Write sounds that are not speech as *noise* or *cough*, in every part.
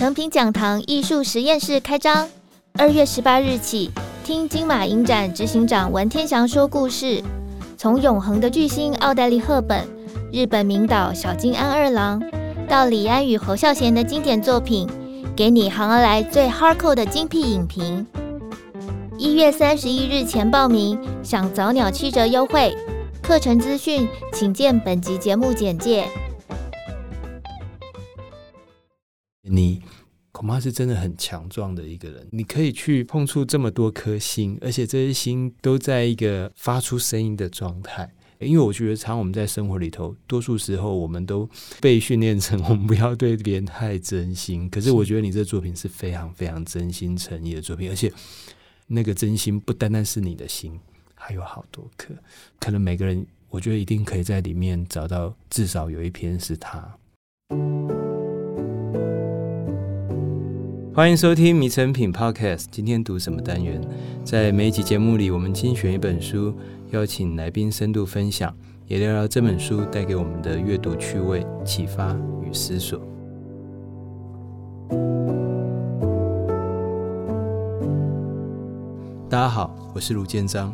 诚品讲堂艺术实验室开张，二月十八日起，听金马影展执行长文天祥说故事，从永恒的巨星奥黛丽·赫本、日本名导小津安二郎，到李安与侯孝贤的经典作品，给你行而来最 hardcore 的精辟影评。一月三十一日前报名，享早鸟七折优惠。课程资讯，请见本集节目简介。你恐怕是真的很强壮的一个人，你可以去碰触这么多颗星，而且这些星都在一个发出声音的状态。因为我觉得，常我们在生活里头，多数时候我们都被训练成我们不要对别人太真心。可是我觉得你这作品是非常非常真心诚意的作品，而且那个真心不单单是你的心。还有好多颗，可能每个人，我觉得一定可以在里面找到至少有一篇是他。欢迎收听《迷诚品 Podcast》，今天读什么单元？在每一集节目里，我们精选一本书，邀请来宾深度分享，也聊聊这本书带给我们的阅读趣味、启发与思索。大家好，我是卢建彰。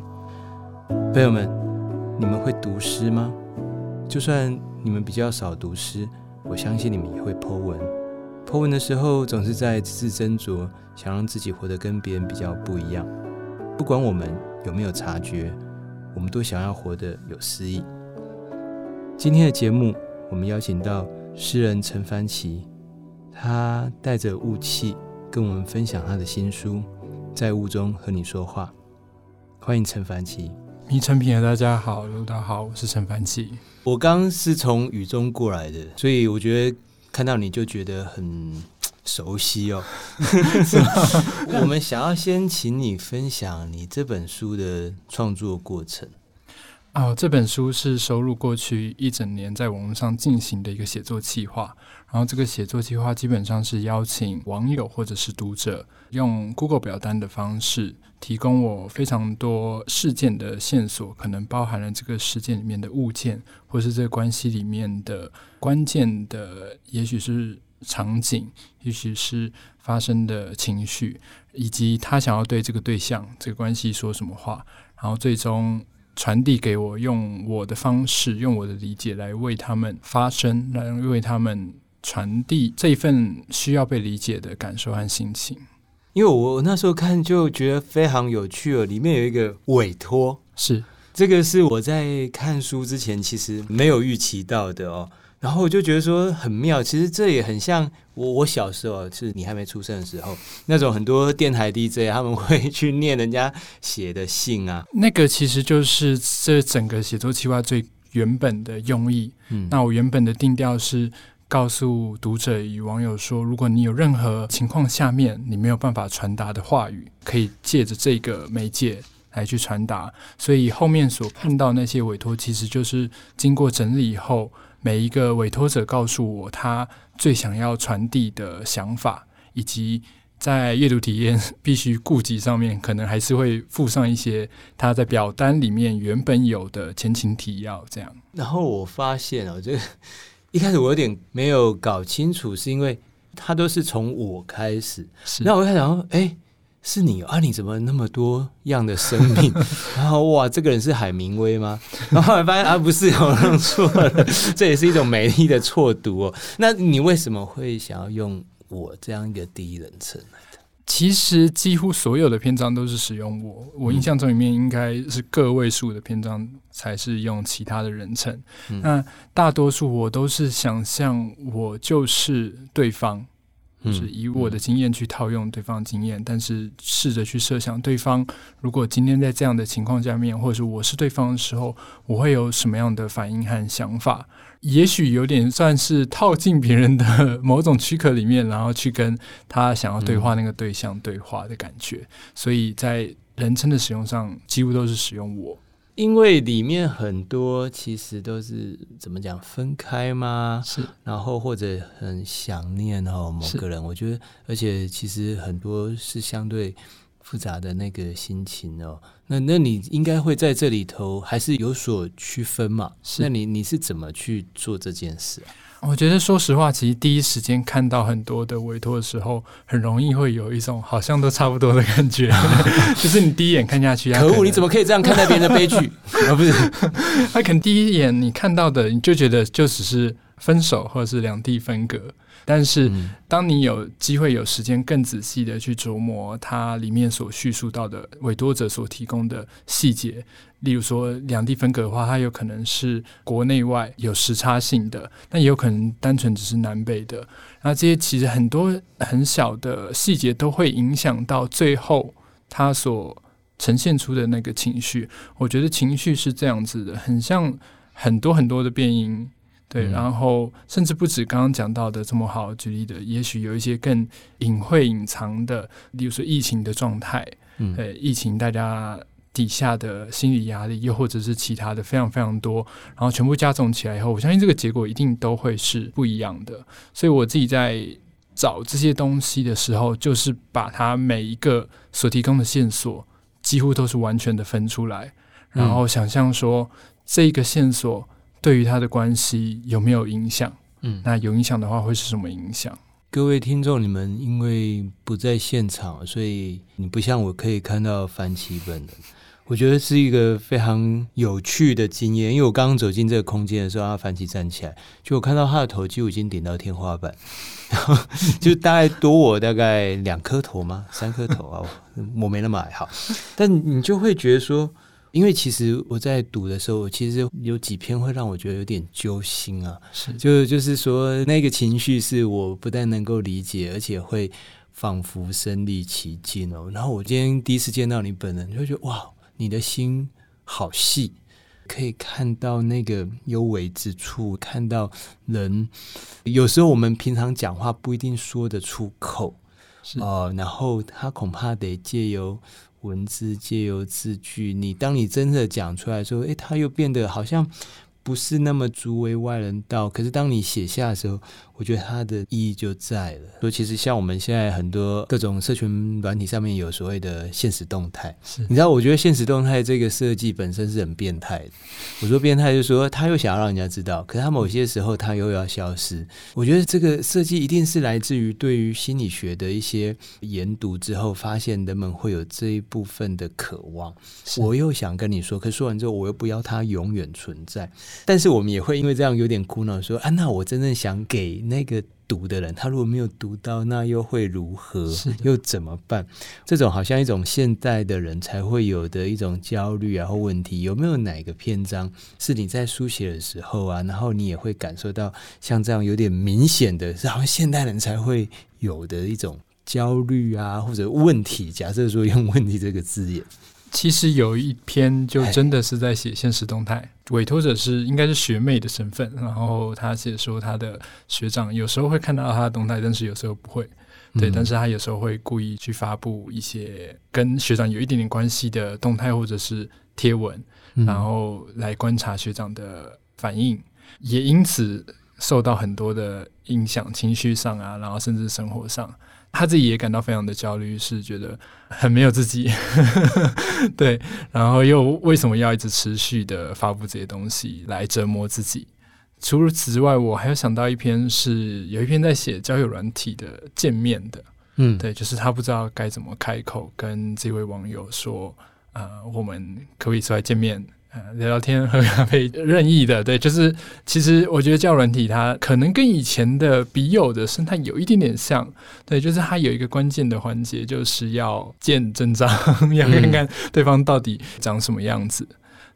朋友们，你们会读诗吗？就算你们比较少读诗，我相信你们也会 Po 文。Po 文的时候，总是在字字斟酌，想让自己活得跟别人比较不一样。不管我们有没有察觉，我们都想要活得有诗意。今天的节目，我们邀请到诗人陈凡奇，他带着雾气跟我们分享他的新书《在雾中和你说话》。欢迎陈凡奇。迷诚品的大家好，大家好，我是陈凡奇。我刚是从雨中过来的，所以我觉得看到你就觉得很 *laughs* 熟悉哦。*laughs* *laughs* 我们想要先请你分享你这本书的创作过程。哦，这本书是收录过去一整年在网络上进行的一个写作计划。然后，这个写作计划基本上是邀请网友或者是读者，用 Google 表单的方式，提供我非常多事件的线索，可能包含了这个事件里面的物件，或是这个关系里面的关键的，也许是场景，也许是发生的情绪，以及他想要对这个对象、这个关系说什么话，然后最终。传递给我，用我的方式，用我的理解来为他们发声，来为他们传递这一份需要被理解的感受和心情。因为我那时候看就觉得非常有趣哦，里面有一个委托，是这个是我在看书之前其实没有预期到的哦。然后我就觉得说很妙，其实这也很像我我小时候，是你还没出生的时候，那种很多电台 DJ 他们会 *laughs* 去念人家写的信啊。那个其实就是这整个写作计划最原本的用意。嗯，那我原本的定调是告诉读者与网友说，如果你有任何情况下面你没有办法传达的话语，可以借着这个媒介来去传达。所以后面所看到那些委托，其实就是经过整理以后。每一个委托者告诉我他最想要传递的想法，以及在阅读体验必须顾及上面，可能还是会附上一些他在表单里面原本有的前情提要。这样，然后我发现哦，这个一开始我有点没有搞清楚，是因为他都是从我开始，那我就想说，哎。是你啊？你怎么那么多样的生命？*laughs* 然后哇，这个人是海明威吗？*laughs* 然后后来发现啊，不是，我弄错了。这也是一种美丽的错读哦。那你为什么会想要用我这样一个第一人称来的？其实几乎所有的篇章都是使用我。我印象中里面应该是个位数的篇章才是用其他的人称。嗯、那大多数我都是想象我就是对方。就是以我的经验去套用对方的经验，但是试着去设想对方如果今天在这样的情况下面，或者是我是对方的时候，我会有什么样的反应和想法？也许有点算是套进别人的 *laughs* 某种躯壳里面，然后去跟他想要对话那个对象对话的感觉。所以在人称的使用上，几乎都是使用我。因为里面很多其实都是怎么讲分开吗？是，然后或者很想念哦某个人，我觉得，而且其实很多是相对复杂的那个心情哦。那那你应该会在这里头还是有所区分嘛？是，那你你是怎么去做这件事啊？我觉得，说实话，其实第一时间看到很多的委托的时候，很容易会有一种好像都差不多的感觉 *laughs* *laughs* 就是你第一眼看下去，可恶，你怎么可以这样看待别人的悲剧？*laughs* 啊，不是，他可能第一眼你看到的，你就觉得就只是分手或者是两地分隔。但是，当你有机会、有时间更仔细的去琢磨它里面所叙述到的委托者所提供的细节，例如说两地分隔的话，它有可能是国内外有时差性的，那也有可能单纯只是南北的。那这些其实很多很小的细节都会影响到最后它所呈现出的那个情绪。我觉得情绪是这样子的，很像很多很多的变因。对，然后甚至不止刚刚讲到的这么好举例的，也许有一些更隐晦隐藏的，例如说疫情的状态，嗯，对，疫情大家底下的心理压力，又或者是其他的非常非常多，然后全部加总起来以后，我相信这个结果一定都会是不一样的。所以我自己在找这些东西的时候，就是把它每一个所提供的线索几乎都是完全的分出来，然后想象说这一个线索。对于他的关系有没有影响？嗯，那有影响的话会是什么影响？各位听众，你们因为不在现场，所以你不像我可以看到凡奇本人。我觉得是一个非常有趣的经验，因为我刚刚走进这个空间的时候，阿凡奇站起来，就我看到他的头几乎已经顶到天花板，然 *laughs* 后就大概多我大概两颗头吗？三颗头啊，我没那么矮好，但你就会觉得说。因为其实我在读的时候，其实有几篇会让我觉得有点揪心啊。是，就就是说那个情绪是我不但能够理解，而且会仿佛身历其境哦。然后我今天第一次见到你本人，就会觉得哇，你的心好细，可以看到那个幽微之处，看到人有时候我们平常讲话不一定说得出口，是哦。然后他恐怕得借由。文字皆由字句，你当你真的讲出来说，诶，他又变得好像不是那么足为外人道。可是当你写下的时候，我觉得它的意义就在了。说其实像我们现在很多各种社群软体上面有所谓的现实动态，是你知道？我觉得现实动态这个设计本身是很变态的。我说变态就是说他又想要让人家知道，可是他某些时候他又要消失。我觉得这个设计一定是来自于对于心理学的一些研读之后，发现人们会有这一部分的渴望。我又想跟你说，可是说完之后我又不要它永远存在。但是我们也会因为这样有点苦恼，说啊，那我真正想给。那个读的人，他如果没有读到，那又会如何？又怎么办？这种好像一种现代的人才会有的一种焦虑啊，或问题，有没有哪个篇章是你在书写的时候啊，然后你也会感受到像这样有点明显的，是好像现代人才会有的一种焦虑啊，或者问题？假设说用“问题”这个字眼。其实有一篇就真的是在写现实动态，委托者是应该是学妹的身份，然后他写说他的学长有时候会看到他的动态，但是有时候不会，对，但是他有时候会故意去发布一些跟学长有一点点关系的动态或者是贴文，然后来观察学长的反应，也因此受到很多的影响，情绪上啊，然后甚至生活上。他自己也感到非常的焦虑，是觉得很没有自己，*laughs* 对，然后又为什么要一直持续的发布这些东西来折磨自己？除此之外，我还有想到一篇是有一篇在写交友软体的见面的，嗯，对，就是他不知道该怎么开口跟这位网友说，呃，我们可不可以出来见面？聊聊天、喝咖啡，任意的，对，就是其实我觉得叫软体它可能跟以前的笔友的生态有一点点像，对，就是它有一个关键的环节，就是要见真章，要看看对方到底长什么样子。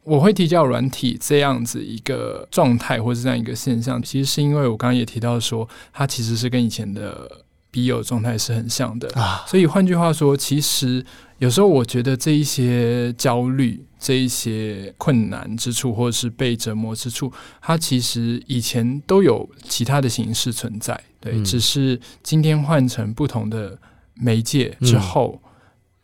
我会提交软体这样子一个状态，或是这样一个现象，其实是因为我刚刚也提到说，它其实是跟以前的笔友状态是很像的啊。所以换句话说，其实有时候我觉得这一些焦虑。这一些困难之处，或者是被折磨之处，它其实以前都有其他的形式存在，对，嗯、只是今天换成不同的媒介之后，嗯、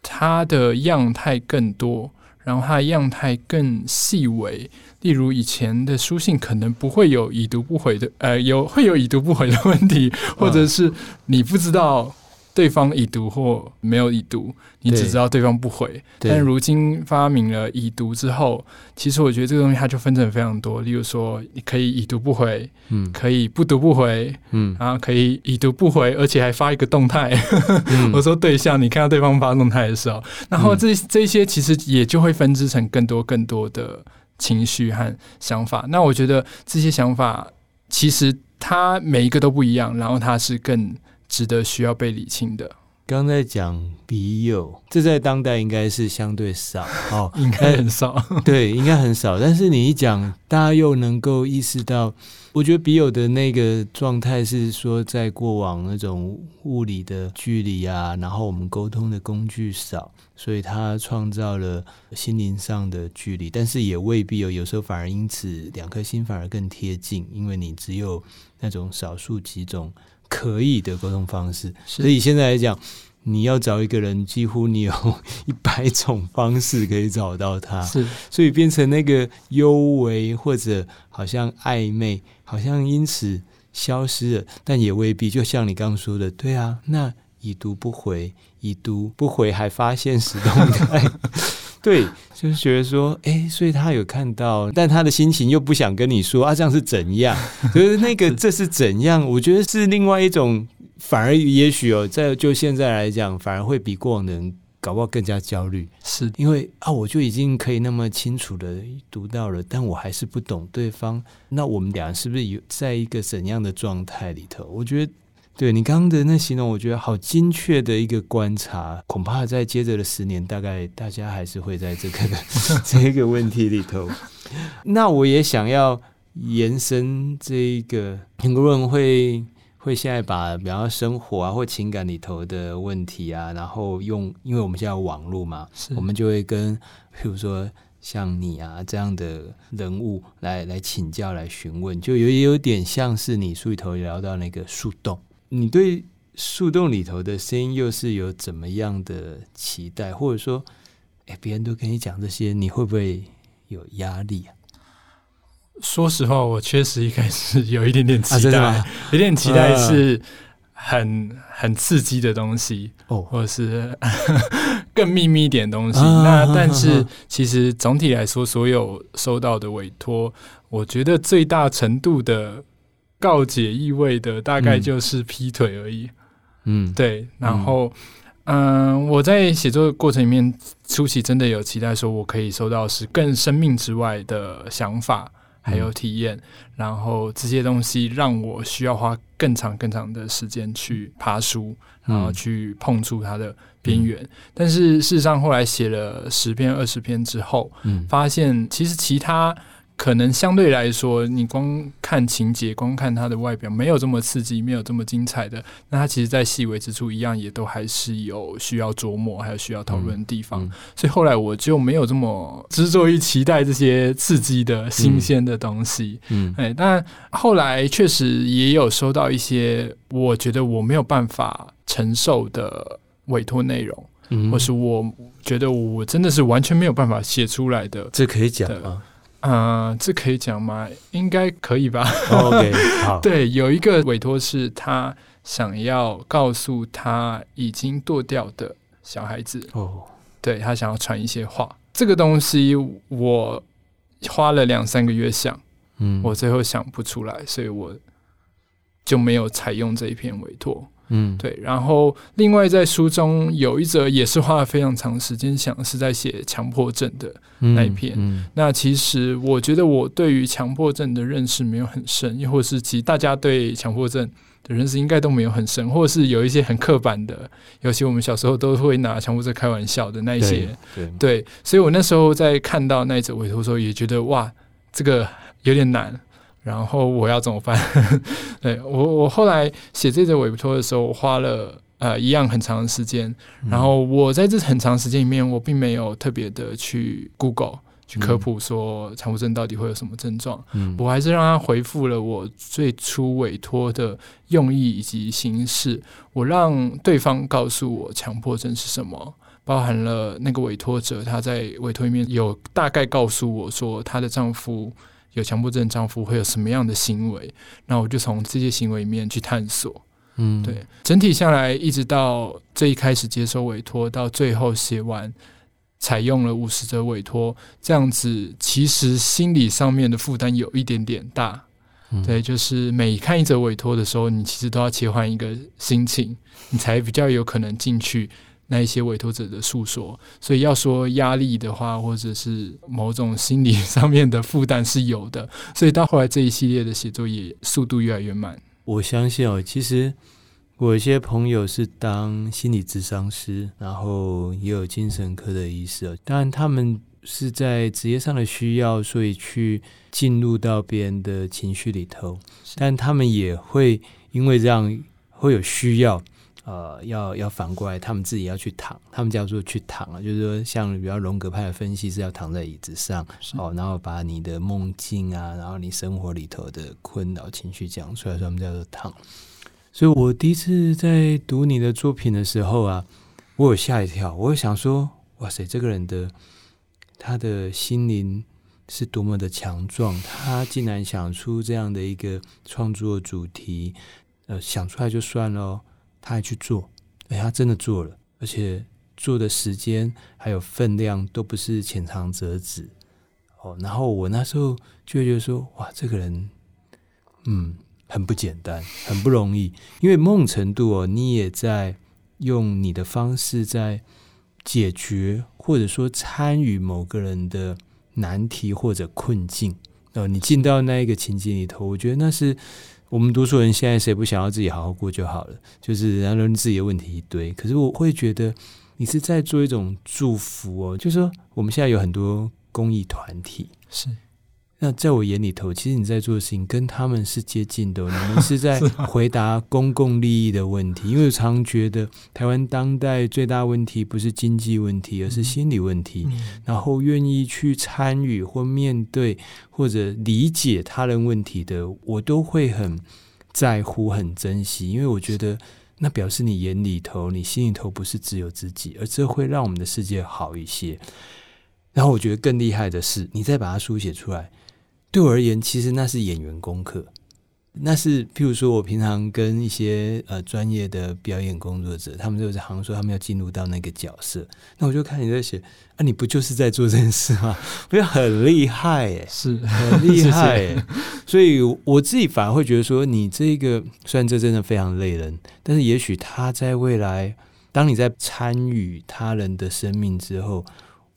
它的样态更多，然后它的样态更细微。例如以前的书信可能不会有已读不回的，呃，有会有已读不回的问题，或者是你不知道。对方已读或没有已读，你只知道对方不回。但如今发明了已读之后，其实我觉得这个东西它就分成非常多。例如说，你可以已读不回，嗯，可以不读不回，嗯，然后可以已读不回，而且还发一个动态。嗯、*laughs* 我说对象，你看到对方发动态的时候，然后这这些其实也就会分支成更多更多的情绪和想法。那我觉得这些想法其实它每一个都不一样，然后它是更。值得需要被理清的。刚才讲笔友，这在当代应该是相对少 *laughs* 哦，应该很少。对，应该很少。但是你一讲，大家又能够意识到，我觉得笔友的那个状态是说，在过往那种物理的距离啊，然后我们沟通的工具少，所以他创造了心灵上的距离。但是也未必有，有时候反而因此两颗心反而更贴近，因为你只有那种少数几种。可以的沟通方式，所以现在来讲，你要找一个人，几乎你有 *laughs* 一百种方式可以找到他。是，所以变成那个幽微或者好像暧昧，好像因此消失了，但也未必。就像你刚刚说的，对啊，那已读不回，已读不回还发现实动态。对，*laughs* 就是觉得说，哎，所以他有看到，但他的心情又不想跟你说啊，这样是怎样？*laughs* 可是那个这是怎样？我觉得是另外一种，反而也许哦，在就现在来讲，反而会比过往的人搞不好更加焦虑，是因为啊，我就已经可以那么清楚的读到了，但我还是不懂对方，那我们俩是不是有在一个怎样的状态里头？我觉得。对你刚刚的那形容，我觉得好精确的一个观察。恐怕在接着的十年，大概大家还是会在这个 *laughs* 这个问题里头。那我也想要延伸这一个，很多人会会现在把比方说生活啊或情感里头的问题啊，然后用，因为我们现在有网络嘛，我们就会跟，譬如说像你啊这样的人物来来请教、来询问，就有有点像是你书里头聊到那个树洞。你对树洞里头的声音又是有怎么样的期待，或者说，哎，别人都跟你讲这些，你会不会有压力啊？说实话，我确实一开始有一点点期待，啊、有点期待是很、啊、很刺激的东西，哦，或者是 *laughs* 更秘密一点东西。啊、那但是其实总体来说，所有收到的委托，我觉得最大程度的。告解意味的大概就是劈腿而已，嗯，对。然后，嗯、呃，我在写作的过程里面，初期真的有期待说，我可以收到是更生命之外的想法，还有体验。嗯、然后这些东西让我需要花更长更长的时间去爬书，然后去碰触它的边缘。嗯、但是事实上，后来写了十篇、二十篇之后，嗯，发现其实其他。可能相对来说，你光看情节，光看它的外表，没有这么刺激，没有这么精彩的。那它其实，在细微之处，一样也都还是有需要琢磨，还有需要讨论的地方。嗯嗯、所以后来我就没有这么执着于期待这些刺激的新鲜的东西。嗯，哎、嗯，但后来确实也有收到一些我觉得我没有办法承受的委托内容，嗯、或是我觉得我真的是完全没有办法写出来的。这可以讲吗？嗯、呃，这可以讲吗？应该可以吧。Oh, OK，*laughs* 好。对，有一个委托是他想要告诉他已经堕掉的小孩子，哦，oh. 对，他想要传一些话。这个东西我花了两三个月想，嗯，我最后想不出来，所以我就没有采用这一篇委托。嗯，对。然后，另外在书中有一则也是花了非常长时间想，是在写强迫症的那一篇。嗯嗯、那其实我觉得我对于强迫症的认识没有很深，又或是其实大家对强迫症的认识应该都没有很深，或者是有一些很刻板的，尤其我们小时候都会拿强迫症开玩笑的那一些。对，对，对，所以我那时候在看到那一则委托的时候，也觉得哇，这个有点难。然后我要怎么办？*laughs* 对，我，我后来写这则委托的时候，我花了呃一样很长的时间。嗯、然后我在这很长时间里面，我并没有特别的去 Google 去科普说强迫症到底会有什么症状。嗯、我还是让他回复了我最初委托的用意以及形式。我让对方告诉我强迫症是什么，包含了那个委托者他在委托里面有大概告诉我说她的丈夫。有强迫症丈夫会有什么样的行为？那我就从这些行为里面去探索，嗯，对，整体下来，一直到这一开始接受委托，到最后写完，采用了五十则委托，这样子，其实心理上面的负担有一点点大。嗯、对，就是每看一则委托的时候，你其实都要切换一个心情，你才比较有可能进去那一些委托者的诉说。所以要说压力的话，或者是某种心理上面的负担是有的。所以到后来这一系列的写作也速度越来越慢。我相信哦，其实我有一些朋友是当心理咨商师，然后也有精神科的医师哦。当然，他们是在职业上的需要，所以去进入到别人的情绪里头，但他们也会因为这样会有需要。呃，要要反过来，他们自己要去躺，他们叫做去躺啊，就是说，像比较荣格派的分析是要躺在椅子上，哦，然后把你的梦境啊，然后你生活里头的困扰情绪讲出来，所以他们叫做躺。所以我第一次在读你的作品的时候啊，我有吓一跳，我有想说，哇塞，这个人的他的心灵是多么的强壮，他竟然想出这样的一个创作主题，呃，想出来就算了。他还去做，哎，他真的做了，而且做的时间还有分量都不是浅尝辄止哦。然后我那时候就会觉得说，哇，这个人，嗯，很不简单，很不容易。因为某种程度哦，你也在用你的方式在解决，或者说参与某个人的难题或者困境哦。你进到那一个情景里头，我觉得那是。我们读书人现在谁不想要自己好好过就好了？就是然后自己的问题一堆。可是我会觉得你是在做一种祝福哦，就是说我们现在有很多公益团体是。那在我眼里头，其实你在做的事情跟他们是接近的。你们是在 *laughs* 回答公共利益的问题，因为我常觉得台湾当代最大问题不是经济问题，而是心理问题。然后愿意去参与或面对或者理解他人问题的，我都会很在乎、很珍惜，因为我觉得那表示你眼里头、你心里头不是只有自己，而这会让我们的世界好一些。然后我觉得更厉害的是，你再把它书写出来。对我而言，其实那是演员功课，那是譬如说我平常跟一些呃专业的表演工作者，他们就是好像说他们要进入到那个角色，那我就看你在写啊，你不就是在做这件事吗？*laughs* 我觉得很厉害哎，是。很厉害 *laughs* 哎，所以我自己反而会觉得说，你这个虽然这真的非常累人，但是也许他在未来，当你在参与他人的生命之后。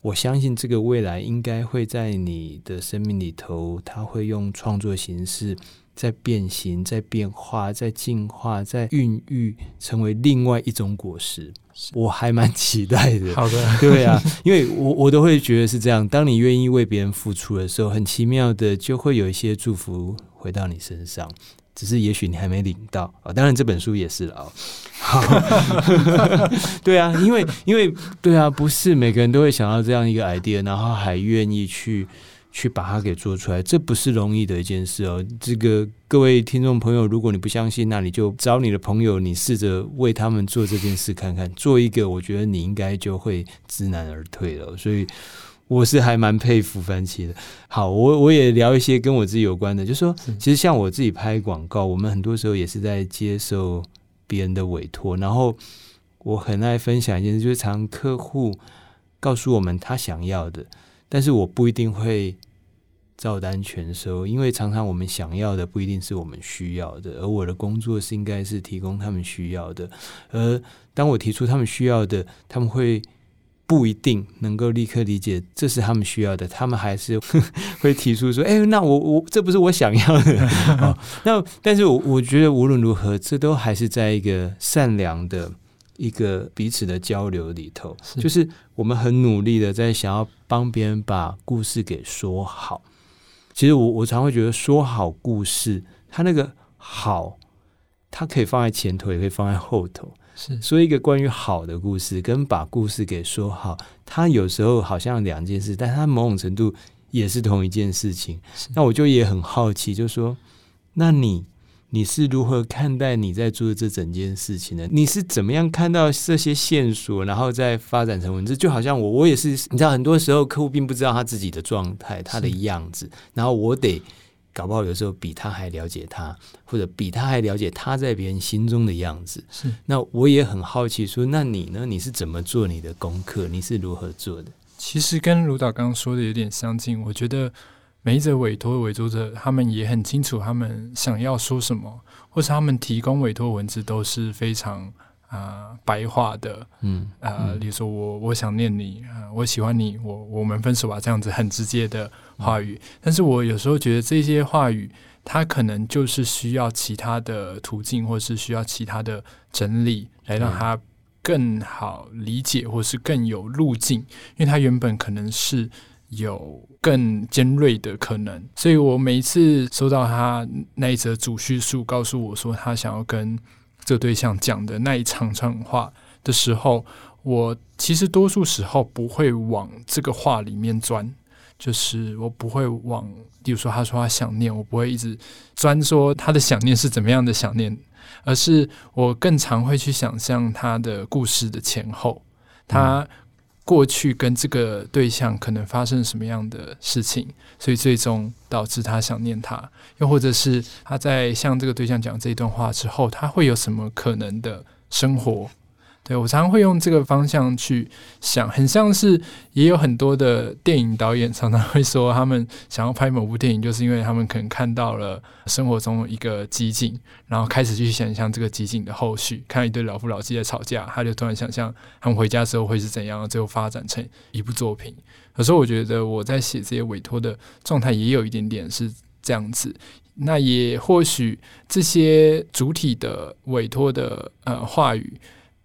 我相信这个未来应该会在你的生命里头，它会用创作形式在变形、在变化、在进化、在孕育，成为另外一种果实。我还蛮期待的。好的，对啊，因为我我都会觉得是这样。当你愿意为别人付出的时候，很奇妙的就会有一些祝福回到你身上。只是也许你还没领到啊，当然这本书也是了啊。*laughs* 对啊，因为因为对啊，不是每个人都会想到这样一个 idea，然后还愿意去去把它给做出来，这不是容易的一件事哦。这个各位听众朋友，如果你不相信，那你就找你的朋友，你试着为他们做这件事看看，做一个，我觉得你应该就会知难而退了。所以。我是还蛮佩服番茄的。好，我我也聊一些跟我自己有关的，就是说，其实像我自己拍广告，我们很多时候也是在接受别人的委托。然后我很爱分享一件事，就是常客户告诉我们他想要的，但是我不一定会照单全收，因为常常我们想要的不一定是我们需要的，而我的工作是应该是提供他们需要的。而当我提出他们需要的，他们会。不一定能够立刻理解这是他们需要的，他们还是 *laughs* 会提出说：“哎、欸，那我我这不是我想要的。*laughs* 哦”那但是我我觉得无论如何，这都还是在一个善良的一个彼此的交流里头，是就是我们很努力的在想要帮别人把故事给说好。其实我我常会觉得说好故事，它那个好，它可以放在前头，也可以放在后头。是说一个关于好的故事，跟把故事给说好，它有时候好像两件事，但它某种程度也是同一件事情。那我就也很好奇，就说，那你你是如何看待你在做的这整件事情呢？你是怎么样看到这些线索，然后再发展成文字？就好像我，我也是，你知道，很多时候客户并不知道他自己的状态，他的样子，然后我得搞不好有时候比他还了解他，或者比他还了解他在别人心中的样子。是，那我也很好奇说，说那你呢？你是怎么做你的功课？你是如何做的？其实跟卢导刚刚说的有点相近。我觉得每一则委托委托者，他们也很清楚他们想要说什么，或是他们提供委托文字都是非常。啊、呃，白话的，嗯，啊，比如说我我想念你，呃，我喜欢你，我我们分手吧，这样子很直接的话语。嗯、但是我有时候觉得这些话语，它可能就是需要其他的途径，或是需要其他的整理，来让它更好理解，或是更有路径，因为它原本可能是有更尖锐的可能。所以我每一次收到他那一则主叙述，告诉我说他想要跟。这对象讲的那一长串话的时候，我其实多数时候不会往这个话里面钻，就是我不会往，比如说他说他想念，我不会一直专说他的想念是怎么样的想念，而是我更常会去想象他的故事的前后，他。过去跟这个对象可能发生什么样的事情，所以最终导致他想念他，又或者是他在向这个对象讲这一段话之后，他会有什么可能的生活？对，我常常会用这个方向去想，很像是也有很多的电影导演常常会说，他们想要拍某部电影，就是因为他们可能看到了生活中一个集锦，然后开始去想象这个集锦的后续，看一对老夫老妻在吵架，他就突然想象他们回家之后会是怎样，最后发展成一部作品。有时候我觉得我在写这些委托的状态，也有一点点是这样子。那也或许这些主体的委托的呃话语。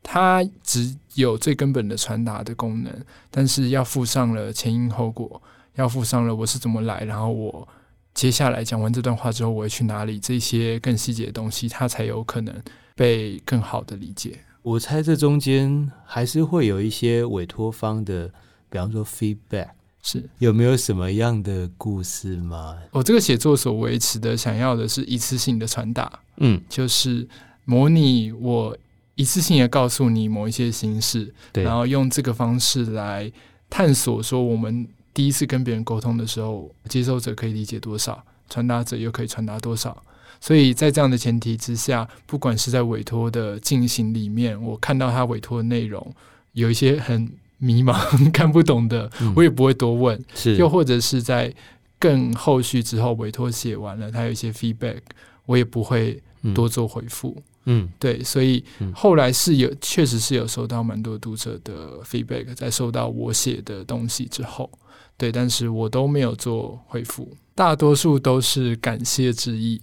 它只有最根本的传达的功能，但是要附上了前因后果，要附上了我是怎么来，然后我接下来讲完这段话之后，我会去哪里，这些更细节的东西，它才有可能被更好的理解。我猜这中间还是会有一些委托方的，比方说 feedback，是有没有什么样的故事吗？我这个写作所维持的，想要的是一次性的传达，嗯，就是模拟我。一次性的告诉你某一些形式，然后用这个方式来探索，说我们第一次跟别人沟通的时候，接收者可以理解多少，传达者又可以传达多少。所以在这样的前提之下，不管是在委托的进行里面，我看到他委托的内容有一些很迷茫、*laughs* 看不懂的，我也不会多问。是，又或者是在更后续之后，委托写完了，他有一些 feedback，我也不会多做回复。嗯。嗯，对，所以后来是有，确实是有收到蛮多读者的 feedback，在收到我写的东西之后，对，但是我都没有做回复，大多数都是感谢之意，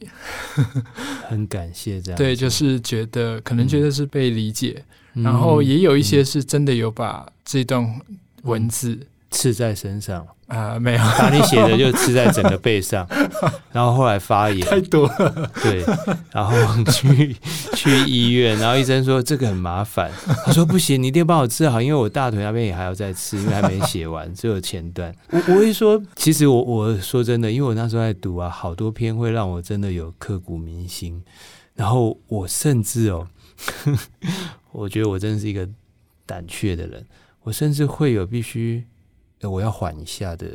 *laughs* 很感谢这样，对，就是觉得可能觉得是被理解，嗯、然后也有一些是真的有把这段文字。嗯。刺在身上啊、呃，没有。把你写的就吃在整个背上，*laughs* 然后后来发炎。太多了，对，然后去 *laughs* 去医院，然后医生说这个很麻烦，他说不行，你一定要帮我治好，因为我大腿那边也还要再吃，因为还没写完，*laughs* 只有前段。我我会说，其实我我说真的，因为我那时候在读啊，好多篇会让我真的有刻骨铭心，然后我甚至哦，我觉得我真的是一个胆怯的人，我甚至会有必须。我要缓一下的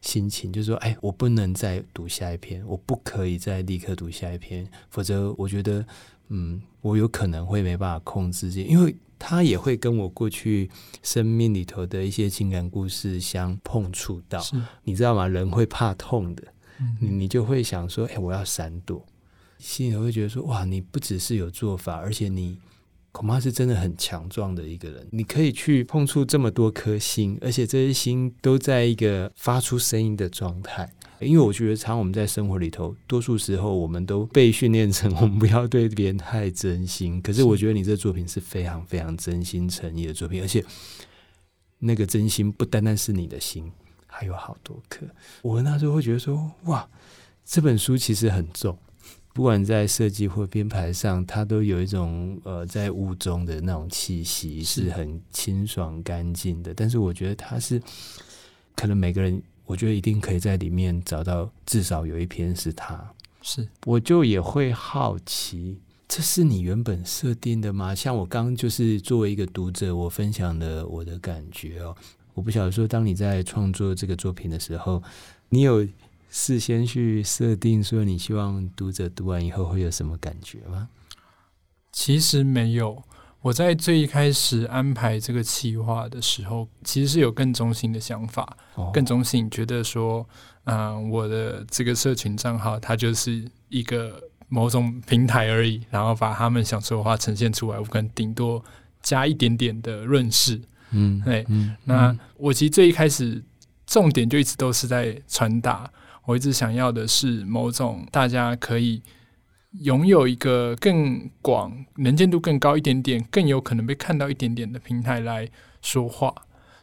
心情，就是说，哎，我不能再读下一篇，我不可以再立刻读下一篇，否则我觉得，嗯，我有可能会没办法控制自己，因为他也会跟我过去生命里头的一些情感故事相碰触到，你知道吗？人会怕痛的，你你就会想说，哎，我要闪躲，心里头会觉得说，哇，你不只是有做法，而且你。恐怕是真的很强壮的一个人，你可以去碰触这么多颗心，而且这些心都在一个发出声音的状态。因为我觉得，常常我们在生活里头，多数时候我们都被训练成我们不要对别人太真心。可是我觉得你这作品是非常非常真心诚意的作品，而且那个真心不单单是你的心，还有好多颗。我那时候会觉得说，哇，这本书其实很重。不管在设计或编排上，它都有一种呃，在雾中的那种气息，是很清爽干净的。但是我觉得它是，可能每个人，我觉得一定可以在里面找到至少有一篇是他。是，我就也会好奇，这是你原本设定的吗？像我刚刚就是作为一个读者，我分享了我的感觉哦。我不晓得说，当你在创作这个作品的时候，你有。事先去设定说你希望读者读完以后会有什么感觉吗？其实没有。我在最一开始安排这个企划的时候，其实是有更中心的想法，哦、更中心，觉得说，嗯、呃，我的这个社群账号它就是一个某种平台而已，然后把他们想说的话呈现出来，我可能顶多加一点点的润饰，嗯，对，嗯，那我其实最一开始重点就一直都是在传达，我一直想要的是某种大家可以。拥有一个更广、能见度更高一点点、更有可能被看到一点点的平台来说话，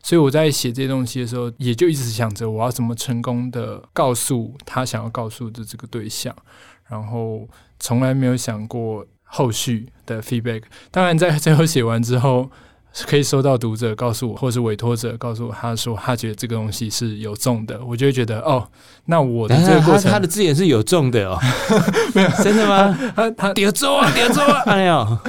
所以我在写这些东西的时候，也就一直想着我要怎么成功的告诉他想要告诉的这个对象，然后从来没有想过后续的 feedback。当然，在最后写完之后。可以收到读者告诉我，或是委托者告诉我，他说他觉得这个东西是有重的，我就会觉得哦，那我的这个过程，他，他的字眼是有重的哦，*laughs* 没有。真的吗？*laughs* 他他叠中啊，叠中啊，*laughs* 没有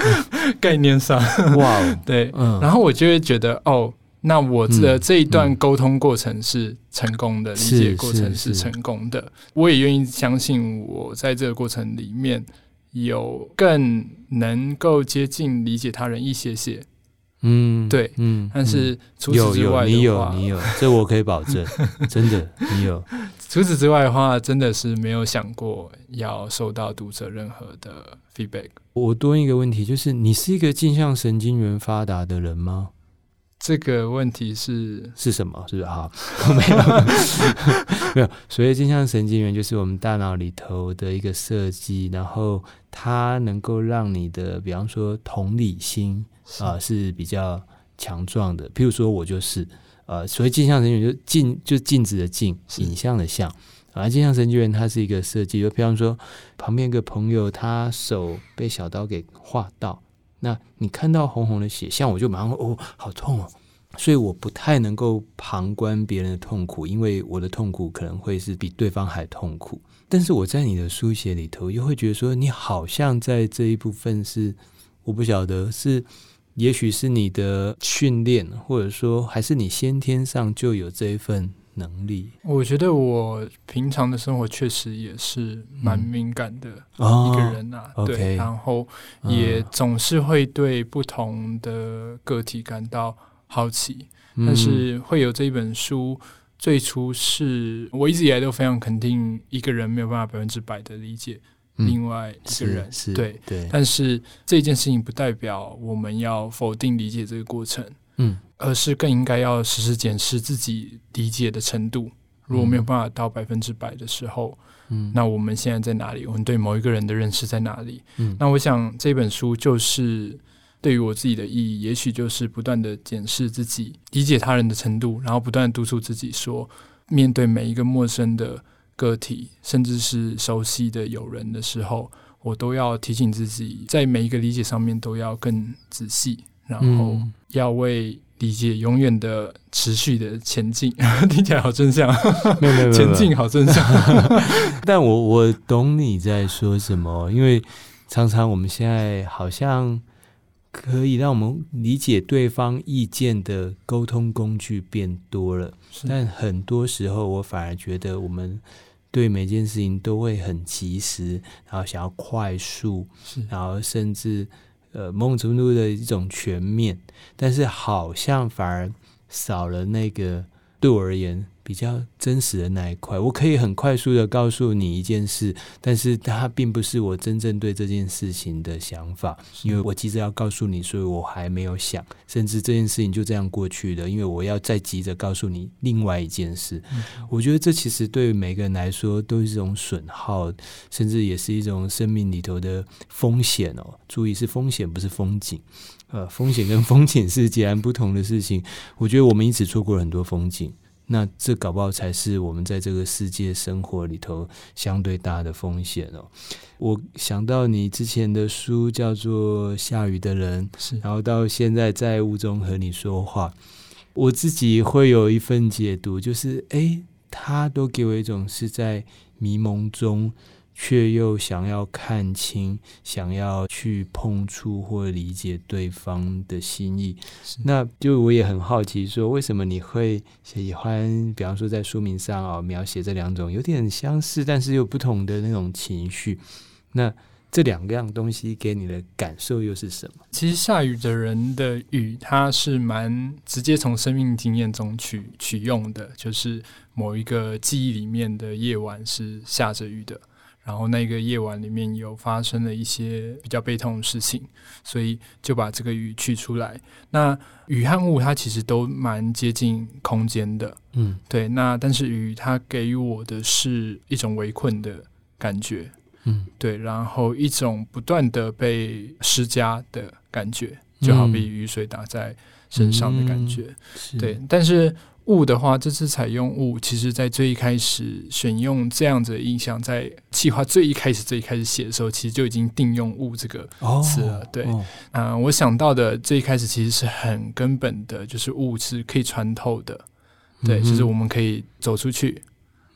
概念上。哇，对，嗯、然后我就会觉得哦，那我的这一段沟通过程是成功的，嗯、理解过程是成功的，我也愿意相信我在这个过程里面有更能够接近理解他人一些些。嗯，对，嗯，但是除此之外的话，你有你有，这我可以保证，真的你有。*laughs* 除此之外的话，真的是没有想过要收到读者任何的 feedback。我多一个问题，就是你是一个镜像神经元发达的人吗？这个问题是是什么？是不是啊？*laughs* 没有，没有。*laughs* 所谓镜像神经元，就是我们大脑里头的一个设计，然后它能够让你的，比方说同理心。啊、呃，是比较强壮的。譬如说，我就是呃，所谓镜像神经元，就镜就镜子的镜，影像的像。而镜像神经元它是一个设计，就比方说，旁边一个朋友他手被小刀给划到，那你看到红红的血，像我就马上哦，好痛哦。所以我不太能够旁观别人的痛苦，因为我的痛苦可能会是比对方还痛苦。但是我在你的书写里头，又会觉得说，你好像在这一部分是，我不晓得是。也许是你的训练，或者说还是你先天上就有这一份能力。我觉得我平常的生活确实也是蛮敏感的一个人啊，嗯、对，然后也总是会对不同的个体感到好奇。嗯、但是会有这一本书，最初是我一直以来都非常肯定，一个人没有办法百分之百的理解。另外一个人，是对，但是这件事情不代表我们要否定理解这个过程，嗯，而是更应该要时时检视自己理解的程度。如果没有办法到百分之百的时候，嗯，那我们现在在哪里？我们对某一个人的认识在哪里？嗯，那我想这本书就是对于我自己的意义，也许就是不断的检视自己理解他人的程度，然后不断督促自己说，面对每一个陌生的。个体，甚至是熟悉的友人的时候，我都要提醒自己，在每一个理解上面都要更仔细，然后要为理解永远的持续的前进。*laughs* 听起来好正向，没有没有前进好正向。*laughs* 但我我懂你在说什么，因为常常我们现在好像可以让我们理解对方意见的沟通工具变多了，但很多时候我反而觉得我们。对每件事情都会很及时，然后想要快速，然后甚至呃某种程度的一种全面，但是好像反而少了那个对我而言。比较真实的那一块，我可以很快速的告诉你一件事，但是它并不是我真正对这件事情的想法，因为我急着要告诉你，所以我还没有想，甚至这件事情就这样过去了，因为我要再急着告诉你另外一件事。嗯、我觉得这其实对于每个人来说都是一种损耗，甚至也是一种生命里头的风险哦。注意是风险，不是风景。呃，风险跟风景是截然不同的事情。我觉得我们一直错过了很多风景。那这搞不好才是我们在这个世界生活里头相对大的风险哦。我想到你之前的书叫做《下雨的人》，是，然后到现在在雾中和你说话，我自己会有一份解读，就是诶，他都给我一种是在迷蒙中却又想要看清、想要去碰触或理解对方的心意。那就我也很好奇，说为什么你会喜欢，比方说在书名上啊、哦、描写这两种有点相似，但是又不同的那种情绪。那这两样东西给你的感受又是什么？其实下雨的人的雨，它是蛮直接从生命经验中取取用的，就是某一个记忆里面的夜晚是下着雨的。然后那个夜晚里面有发生了一些比较悲痛的事情，所以就把这个雨去出来。那雨和雾它其实都蛮接近空间的，嗯，对。那但是雨它给予我的是一种围困的感觉，嗯，对。然后一种不断的被施加的感觉，就好比雨水打在身上的感觉，嗯，对。但是。雾的话，这次采用雾，其实在最一开始选用这样子的印象，在企划最一开始、最一开始写的时候，其实就已经定用“雾”这个词了。哦、对，嗯、哦呃，我想到的最一开始其实是很根本的，就是雾是可以穿透的，对，嗯、就是我们可以走出去，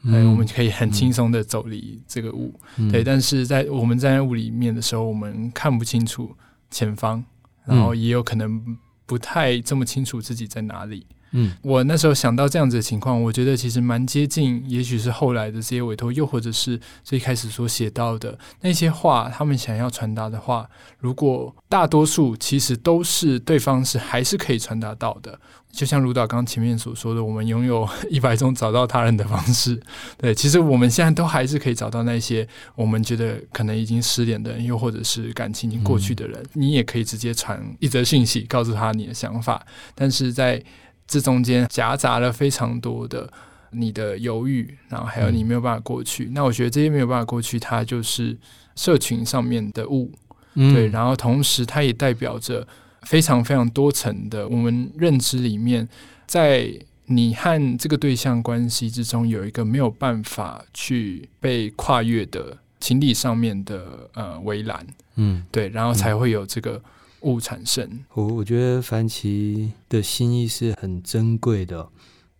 嗯、我们可以很轻松的走离这个雾，嗯、对。但是在我们站在雾里面的时候，我们看不清楚前方，然后也有可能不太这么清楚自己在哪里。嗯，我那时候想到这样子的情况，我觉得其实蛮接近，也许是后来的这些委托，又或者是最开始所写到的那些话，他们想要传达的话，如果大多数其实都是对方是还是可以传达到的，就像卢导刚前面所说的，我们拥有 *laughs* 一百种找到他人的方式，对，其实我们现在都还是可以找到那些我们觉得可能已经失联的人，又或者是感情已经过去的人，嗯、你也可以直接传一则讯息，告诉他你的想法，但是在这中间夹杂了非常多的你的犹豫，然后还有你没有办法过去。嗯、那我觉得这些没有办法过去，它就是社群上面的雾，嗯、对。然后同时，它也代表着非常非常多层的我们认知里面，在你和这个对象关系之中，有一个没有办法去被跨越的情理上面的呃围栏，嗯，对。然后才会有这个。物产生，我我觉得凡奇的心意是很珍贵的。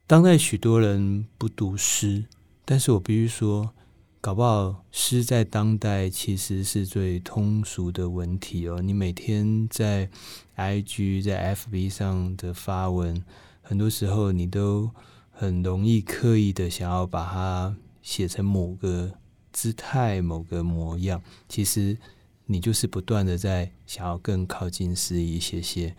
当代许多人不读诗，但是我必须说，搞不好诗在当代其实是最通俗的文体哦。你每天在 IG 在 FB 上的发文，很多时候你都很容易刻意的想要把它写成某个姿态、某个模样，其实。你就是不断的在想要更靠近诗意一些些，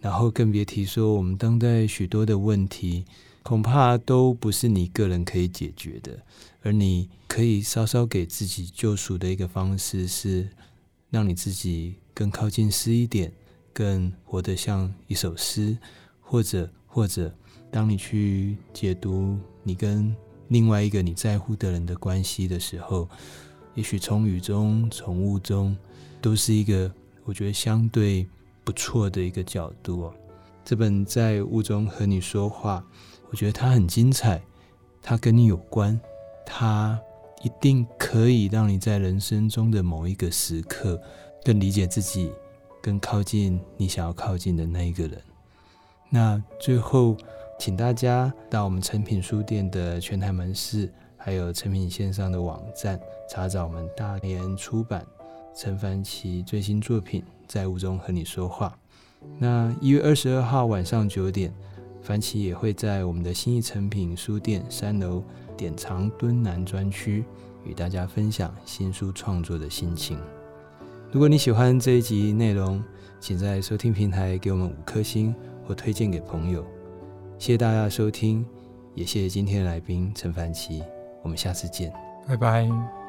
然后更别提说我们当代许多的问题，恐怕都不是你个人可以解决的，而你可以稍稍给自己救赎的一个方式，是让你自己更靠近诗一点，更活得像一首诗，或者或者当你去解读你跟另外一个你在乎的人的关系的时候。也许从雨中、从雾中，都是一个我觉得相对不错的一个角度哦。这本在雾中和你说话，我觉得它很精彩，它跟你有关，它一定可以让你在人生中的某一个时刻更理解自己，更靠近你想要靠近的那一个人。那最后，请大家到我们诚品书店的全台门市。还有诚品线上的网站，查找我们大连出版陈凡奇最新作品《在雾中和你说话》。那一月二十二号晚上九点，凡奇也会在我们的新义诚品书店三楼典藏敦南专区与大家分享新书创作的心情。如果你喜欢这一集内容，请在收听平台给我们五颗星或推荐给朋友。谢谢大家的收听，也谢谢今天的来宾陈凡奇。我们下次见，拜拜。